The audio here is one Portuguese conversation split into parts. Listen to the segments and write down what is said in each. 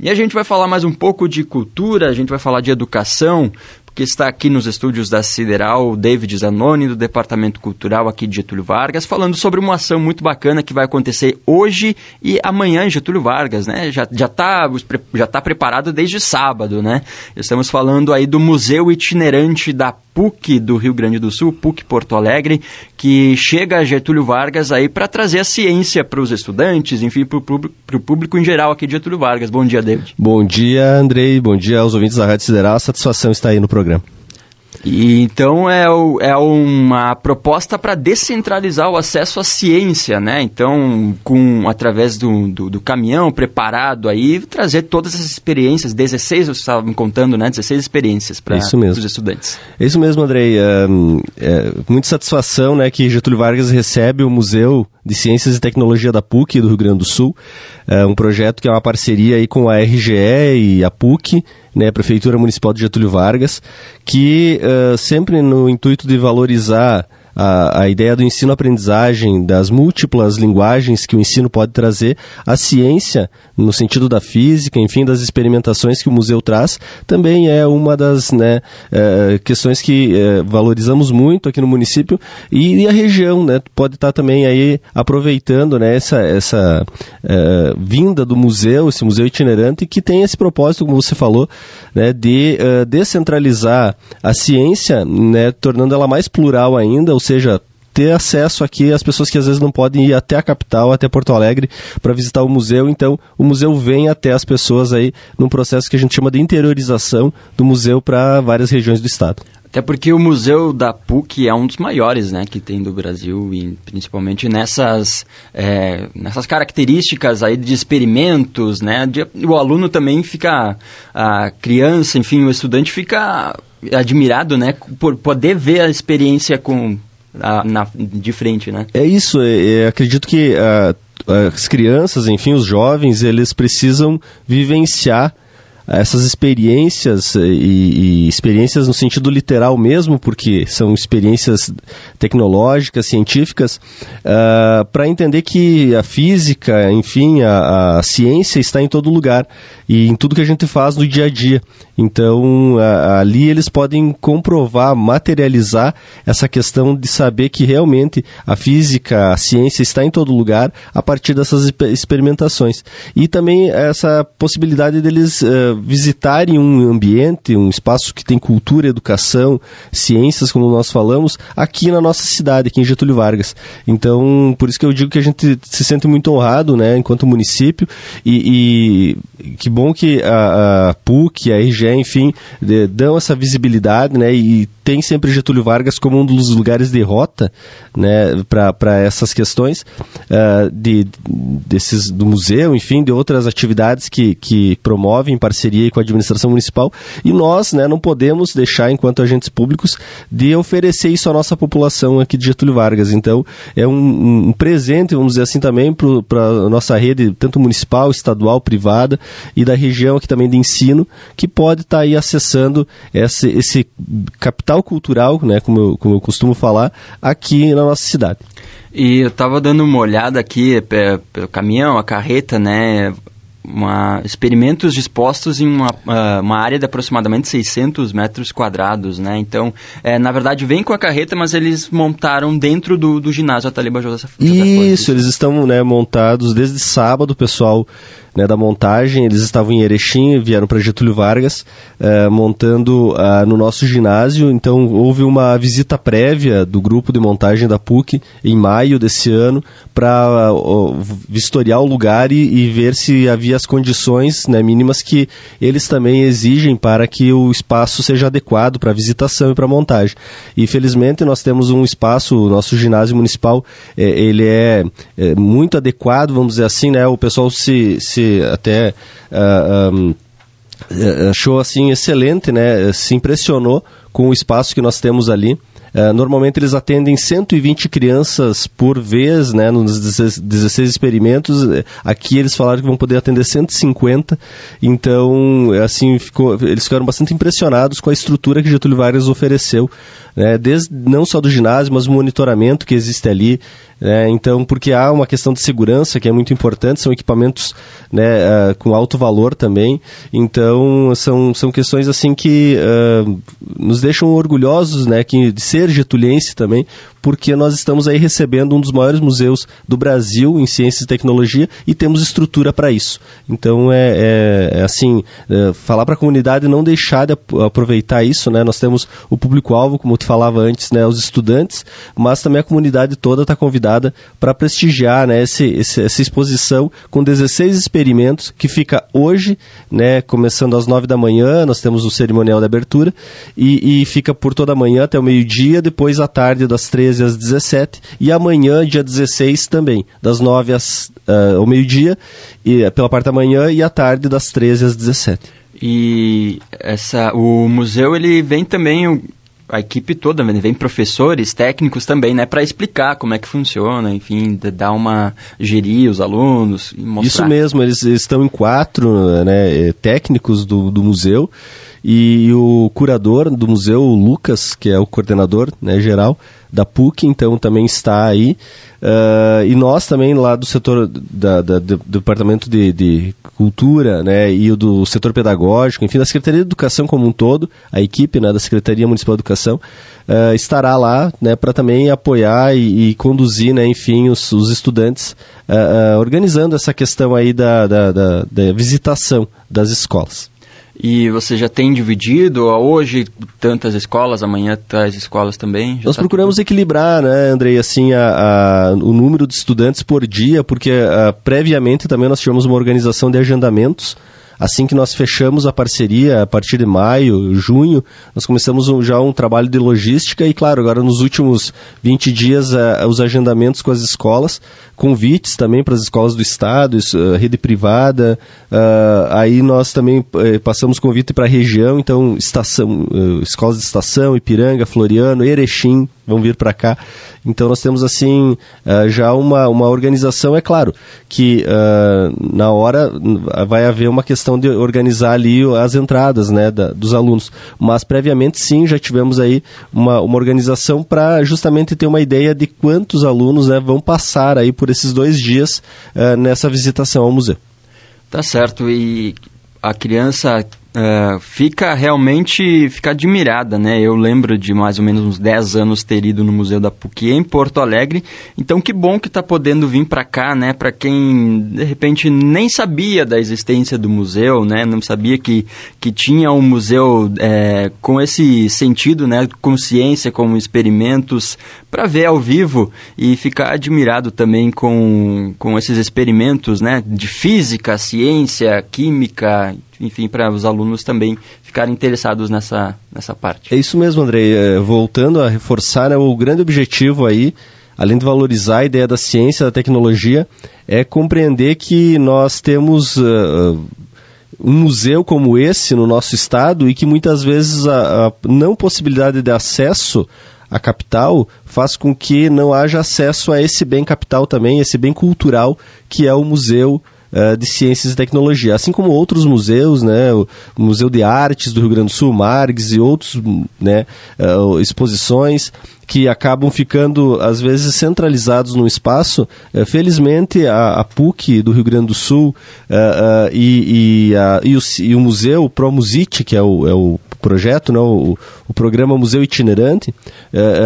E a gente vai falar mais um pouco de cultura, a gente vai falar de educação, que está aqui nos estúdios da Sideral, David Zanoni, do Departamento Cultural aqui de Getúlio Vargas, falando sobre uma ação muito bacana que vai acontecer hoje e amanhã em Getúlio Vargas, né? Já está já tá preparado desde sábado, né? Estamos falando aí do Museu Itinerante da PUC do Rio Grande do Sul, PUC Porto Alegre, que chega a Getúlio Vargas aí para trazer a ciência para os estudantes, enfim, para o público em geral aqui de Getúlio Vargas. Bom dia, David. Bom dia, Andrei. Bom dia aos ouvintes da Rádio Sideral. A satisfação está aí no programa programa. E, então é, o, é uma proposta para descentralizar o acesso à ciência, né? Então, com através do, do, do, caminhão preparado aí, trazer todas essas experiências, 16, você estava me contando, né? 16 experiências para os estudantes. Isso mesmo, Andrei. É, é, muita satisfação né, que Getúlio Vargas recebe o Museu de Ciências e Tecnologia da PUC do Rio Grande do Sul. É um projeto que é uma parceria aí com a RGE e a PUC né, Prefeitura Municipal de Getúlio Vargas, que uh, sempre no intuito de valorizar a, a ideia do ensino-aprendizagem, das múltiplas linguagens que o ensino pode trazer, a ciência, no sentido da física, enfim, das experimentações que o museu traz, também é uma das né, é, questões que é, valorizamos muito aqui no município e, e, a região né, pode estar também aí aproveitando né, essa, essa é, vinda do museu, esse museu itinerante, que tem esse propósito, como você falou, né, de descentralizar a ciência, né, tornando ela mais plural ainda, ou seja, ter acesso aqui às pessoas que às vezes não podem ir até a capital, até Porto Alegre, para visitar o museu. Então, o museu vem até as pessoas aí num processo que a gente chama de interiorização do museu para várias regiões do estado. Até porque o museu da PUC é um dos maiores né, que tem do Brasil, e principalmente nessas, é, nessas características aí de experimentos, né? De, o aluno também fica, a criança, enfim, o estudante fica admirado, né? Por poder ver a experiência com, a, na, de frente, né? É isso, é, é, acredito que a, as crianças, enfim, os jovens, eles precisam vivenciar essas experiências e, e, experiências no sentido literal mesmo, porque são experiências tecnológicas, científicas, uh, para entender que a física, enfim, a, a, ciência está em todo lugar e em tudo que a gente faz no dia a dia. Então, ali eles podem comprovar, materializar essa questão de saber que realmente a física, a ciência está em todo lugar a partir dessas experimentações. E também essa possibilidade deles uh, visitarem um ambiente, um espaço que tem cultura, educação, ciências, como nós falamos, aqui na nossa cidade, aqui em Getúlio Vargas. Então, por isso que eu digo que a gente se sente muito honrado, né, enquanto município, e, e que bom que a, a PUC, a RGE, enfim, de, dão essa visibilidade, né, e tem sempre Getúlio Vargas como um dos lugares de rota, né, para essas questões uh, de, desses, do museu, enfim, de outras atividades que, que promovem em parceria com a administração municipal e nós né, não podemos deixar, enquanto agentes públicos, de oferecer isso à nossa população aqui de Getúlio Vargas. Então, é um, um presente, vamos dizer assim, também para a nossa rede, tanto municipal, estadual, privada e da região aqui também de ensino, que pode estar tá aí acessando esse, esse capital cultural, né, como eu, como eu costumo falar, aqui na nossa cidade. E eu estava dando uma olhada aqui pelo caminhão, a carreta, né? Uma, experimentos dispostos em uma, uh, uma área de aproximadamente 600 metros quadrados, né? Então, é, na verdade, vem com a carreta, mas eles montaram dentro do, do ginásio Ataliba José Isso, eles estão né, montados desde sábado, pessoal né, da montagem. Eles estavam em Erechim, vieram para Getúlio Vargas, uh, montando uh, no nosso ginásio. Então houve uma visita prévia do grupo de montagem da PUC em maio desse ano para vistoriar o lugar e, e, ver se havia as condições né, mínimas que eles também exigem para que o espaço seja adequado para visitação e para montagem. E felizmente nós temos um espaço, o nosso ginásio municipal, eh, ele é, é, muito adequado, vamos dizer assim, né? O pessoal se, se até uh, ah, um, eh, achou assim excelente, né? Se impressionou com o espaço que nós temos ali. Uh, normalmente eles atendem 120 crianças por vez, né, nos 16 experimentos. Aqui eles falaram que vão poder atender 150. Então, assim, ficou, eles ficaram bastante impressionados com a estrutura que Getúlio Vargas ofereceu né, desde, não só do ginásio, mas o monitoramento que existe ali. Né, então, porque há uma questão de segurança que é muito importante, são equipamentos né, uh, com alto valor também. Então, são, são questões assim que uh, nos deixam orgulhosos né, que, de ser getuliense também, porque nós estamos aí recebendo um dos maiores museus do Brasil em ciências e tecnologia e temos estrutura para isso. Então, é, é, é assim, é, falar para a comunidade não deixar de aproveitar isso, né? Nós temos o público-alvo, como tu falava antes, né? Os estudantes, mas também a comunidade toda está convidada para prestigiar né? Esse, esse, essa exposição com 16 experimentos que fica hoje, né? Começando às 9 da manhã, nós temos o cerimonial de abertura e, e fica por toda a manhã até o meio-dia, depois à tarde das 13 às 17 e amanhã, dia 16 também, das 9 às, uh, ao meio-dia, e, pela parte da manhã e à tarde das 13 às 17. E essa, o museu ele vem também a equipe toda, vem professores, técnicos também, né, para explicar como é que funciona, enfim, dar uma gerir os alunos. Isso mesmo, eles estão em quatro, né, técnicos do, do museu e o curador do museu, o Lucas, que é o coordenador né, geral da PUC, então também está aí. Uh, e nós também lá do setor da, da, do, Departamento de, de, Cultura né, e do setor pedagógico, enfim, da Secretaria de Educação como um todo, a equipe né, da Secretaria Municipal de Educação, uh, estará lá né, para também apoiar e, e conduzir, né, enfim, os, os estudantes, uh, organizando essa questão aí da, da, da, da visitação das escolas. E você já tem dividido hoje tantas escolas, amanhã tais escolas também? Nós tá procuramos tudo... equilibrar, né, Andrei, assim, a, a, o número de estudantes por dia, porque a, previamente também nós tivemos uma organização de agendamentos Assim que nós fechamos a parceria, a partir de maio, junho, nós começamos um, já um trabalho de logística e, claro, agora nos últimos 20 dias, uh, os agendamentos com as escolas, convites também para as escolas do Estado, uh, rede privada, uh, aí nós também eh, passamos convite para a região, então, estação, escolas de estação, Ipiranga, Floriano, Erechim, vão vir para cá. Então nós temos assim uh, já uma, uma organização, é claro, que uh, na hora vai haver uma questão de organizar ali as entradas né, da, dos alunos. Mas previamente sim, já tivemos aí uma, uma organização para justamente ter uma ideia de quantos alunos né, vão passar aí por esses dois dias uh, nessa visitação ao museu. Tá certo. E a criança Uh, fica realmente fica admirada, né? Eu lembro de mais ou menos uns 10 anos ter ido no Museu da PUC em Porto Alegre. Então que bom que está podendo vir para cá, né? Para quem de repente nem sabia da existência do museu, né? Não sabia que, que tinha um museu é, com esse sentido, né? Consciência, como experimentos para ver ao vivo e ficar admirado também com, com esses experimentos, né? De física, ciência, química, enfim, para os alunos também ficarem interessados nessa, nessa parte. É isso mesmo, Andrei. É, voltando a reforçar, né, o grande objetivo aí, além de valorizar a ideia da ciência, da tecnologia, é compreender que nós temos uh, um museu como esse no nosso estado e que muitas vezes a, a não possibilidade de acesso à capital faz com que não haja acesso a esse bem capital também, esse bem cultural que é o museu uh, de Ciências e Tecnologia, assim como outros museus, né, o Museu de Artes do Rio Grande do Sul, Margs e outros né, uh, exposições que acabam ficando, às vezes, centralizados no espaço. Uh, felizmente, a, a, PUC do Rio Grande do Sul e, e, a, e, o, e, o, museu, o Promusite, que é o, é o projeto, né, o, o programa Museu Itinerante,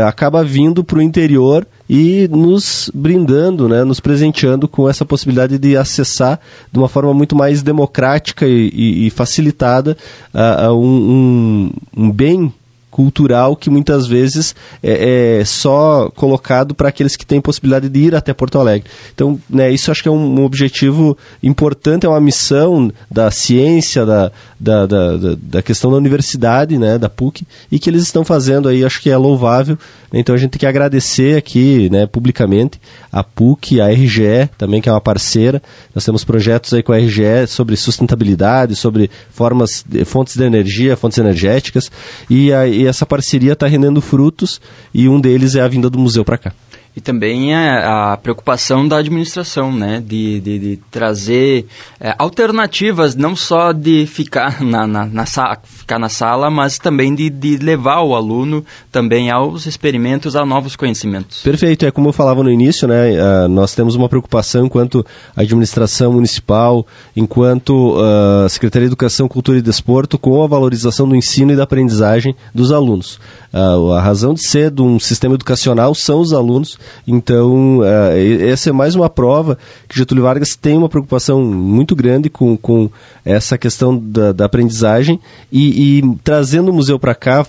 acaba vindo para o interior e nos brindando, né, nos presenteando com essa possibilidade de acessar de uma forma muito mais democrática e, e, e facilitada uh, um, um, um bem cultural que muitas vezes é, é só colocado para aqueles que têm possibilidade de ir até Porto Alegre. Então, né, isso acho que é um, um objetivo importante, é uma missão da ciência, da, da, da, da, questão da universidade, né, da PUC, e que eles estão fazendo aí, acho que é louvável. Então a gente tem que agradecer aqui, né, publicamente, a PUC, a RGE também, que é uma parceira. Nós temos projetos aí com a RGE sobre sustentabilidade, sobre formas, fontes de energia, fontes energéticas, e, a, e essa parceria está rendendo frutos e um deles é a vinda do museu para cá. E também a, a preocupação da administração, né? De, de, de trazer é, alternativas, não só de ficar na, na, na, sala, ficar na sala, mas também de, de levar o aluno também aos experimentos, a novos conhecimentos. Perfeito, é como eu falava no início, né? Uh, nós temos uma preocupação enquanto administração municipal, enquanto uh, Secretaria de Educação, Cultura e Desporto, com a valorização do ensino e da aprendizagem dos alunos. Uh, a razão de ser de um sistema educacional são os alunos então, uh, essa é mais uma prova que Getúlio Vargas tem uma preocupação muito grande com, com essa questão da, da aprendizagem e, e, trazendo o museu para cá,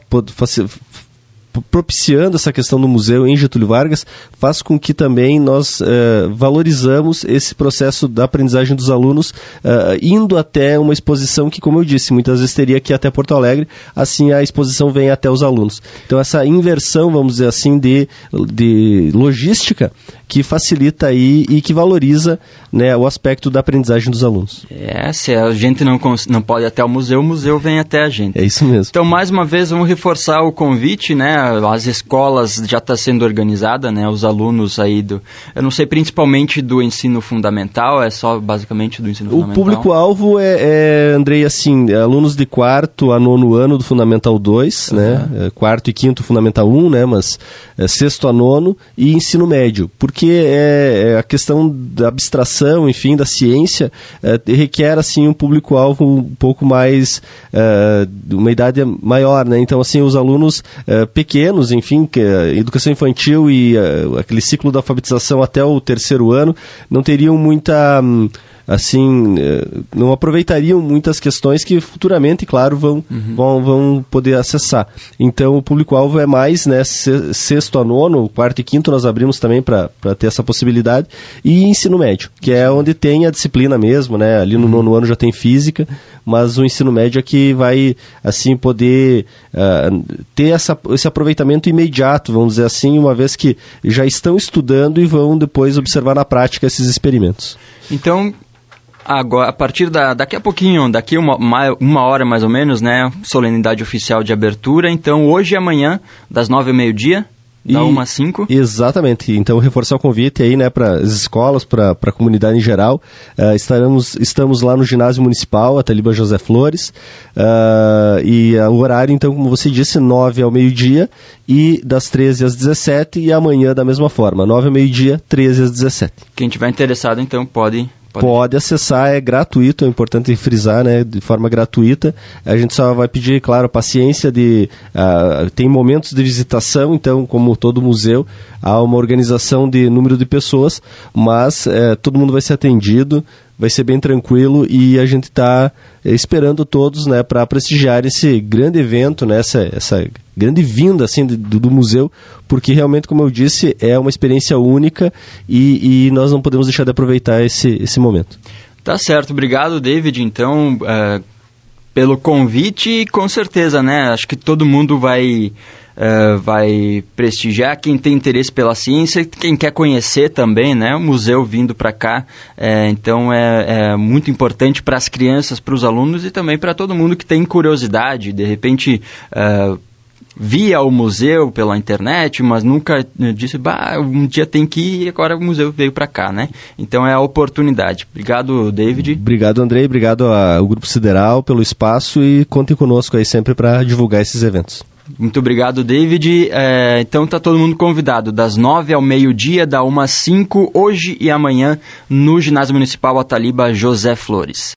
propiciando essa questão do museu em Getúlio Vargas, faz com que também nós uh, valorizamos esse processo da aprendizagem dos alunos, uh, indo até uma exposição que, como eu disse, muitas vezes teria que ir até Porto Alegre, assim a exposição vem até os alunos. Então essa inversão, vamos dizer assim, de, de logística que facilita aí e que valoriza né, o aspecto da aprendizagem dos alunos. É, se a gente não, não pode ir até o museu, o museu vem até a gente. É isso mesmo. Então, mais uma vez, vamos reforçar o convite, né? As escolas já está sendo organizada, né? Os alunos aí do... Eu não sei, principalmente do ensino fundamental, é só basicamente do ensino o fundamental? O público-alvo é, é, Andrei, assim, é alunos de quarto a nono ano do Fundamental 2, uhum. né? É, quarto e quinto Fundamental 1, né? Mas é, sexto a nono e ensino médio. Porque é, é, a questão da abstração, enfim, da ciência, é, requer, assim, um público-alvo um pouco mais, é, uma idade maior, né? Então, assim, os alunos pequenos, enfim, que, educação infantil e aquele ciclo da alfabetização até o terceiro ano, não teriam muita... Hum, assim, eh, não aproveitariam muitas questões que futuramente, claro, vão, uhum. vão, vão poder acessar. Então, o público-alvo é mais, né, sexto a nono, quarto e quinto nós abrimos também para ter essa possibilidade, e ensino médio, que é onde tem a disciplina mesmo, né, ali no uhum. nono ano já tem física, mas o ensino médio é que vai, assim, poder uh, ter essa, esse aproveitamento imediato, vamos dizer assim, uma vez que já estão estudando e vão depois observar na prática esses experimentos. Então, Agora, a partir da, daqui a pouquinho, daqui uma, uma hora mais ou menos, né? Solenidade oficial de abertura. Então, hoje e amanhã, das nove ao meio-dia, da 1 às 5? Exatamente. Então, reforçar o convite aí, né, para as escolas, para a comunidade em geral. Uh, estaremos, estamos lá no ginásio municipal, a Taliba José Flores. Uh, e uh, o horário, então, como você disse, 9 ao meio-dia e das 13 às 17 e amanhã da mesma forma, 9 ao meio-dia, 13 às 17. Quem tiver interessado, então, pode Pode. Pode acessar, é gratuito, é importante frisar, né? De forma gratuita. A gente só vai pedir, claro, paciência de. Uh, tem momentos de visitação, então, como todo museu, há uma organização de número de pessoas, mas uh, todo mundo vai ser atendido vai ser bem tranquilo e a gente está esperando todos né, para prestigiar esse grande evento, né, essa, essa grande vinda assim, do, do, museu, porque realmente, como eu disse, é uma experiência única e, e nós não podemos deixar de aproveitar esse, esse momento. Tá certo, obrigado David, então, uh, pelo convite com certeza, né, acho que todo mundo vai uh, vai prestigiar quem tem interesse pela ciência, quem quer conhecer também, né? O museu vindo para cá, é, então é, é, muito importante para as crianças, para os alunos e também para todo mundo que tem curiosidade, de repente uh, via o museu pela internet, mas nunca disse, bah, um dia tem que ir e agora o museu veio para cá, né? Então é a oportunidade. Obrigado, David. Obrigado, Andrei. Obrigado ao Grupo Sideral pelo espaço e contem conosco aí sempre para divulgar esses eventos. Muito obrigado, David. É, então tá todo mundo convidado das nove ao meio-dia, da uma às cinco, hoje e amanhã, no Ginásio Municipal Ataliba José Flores.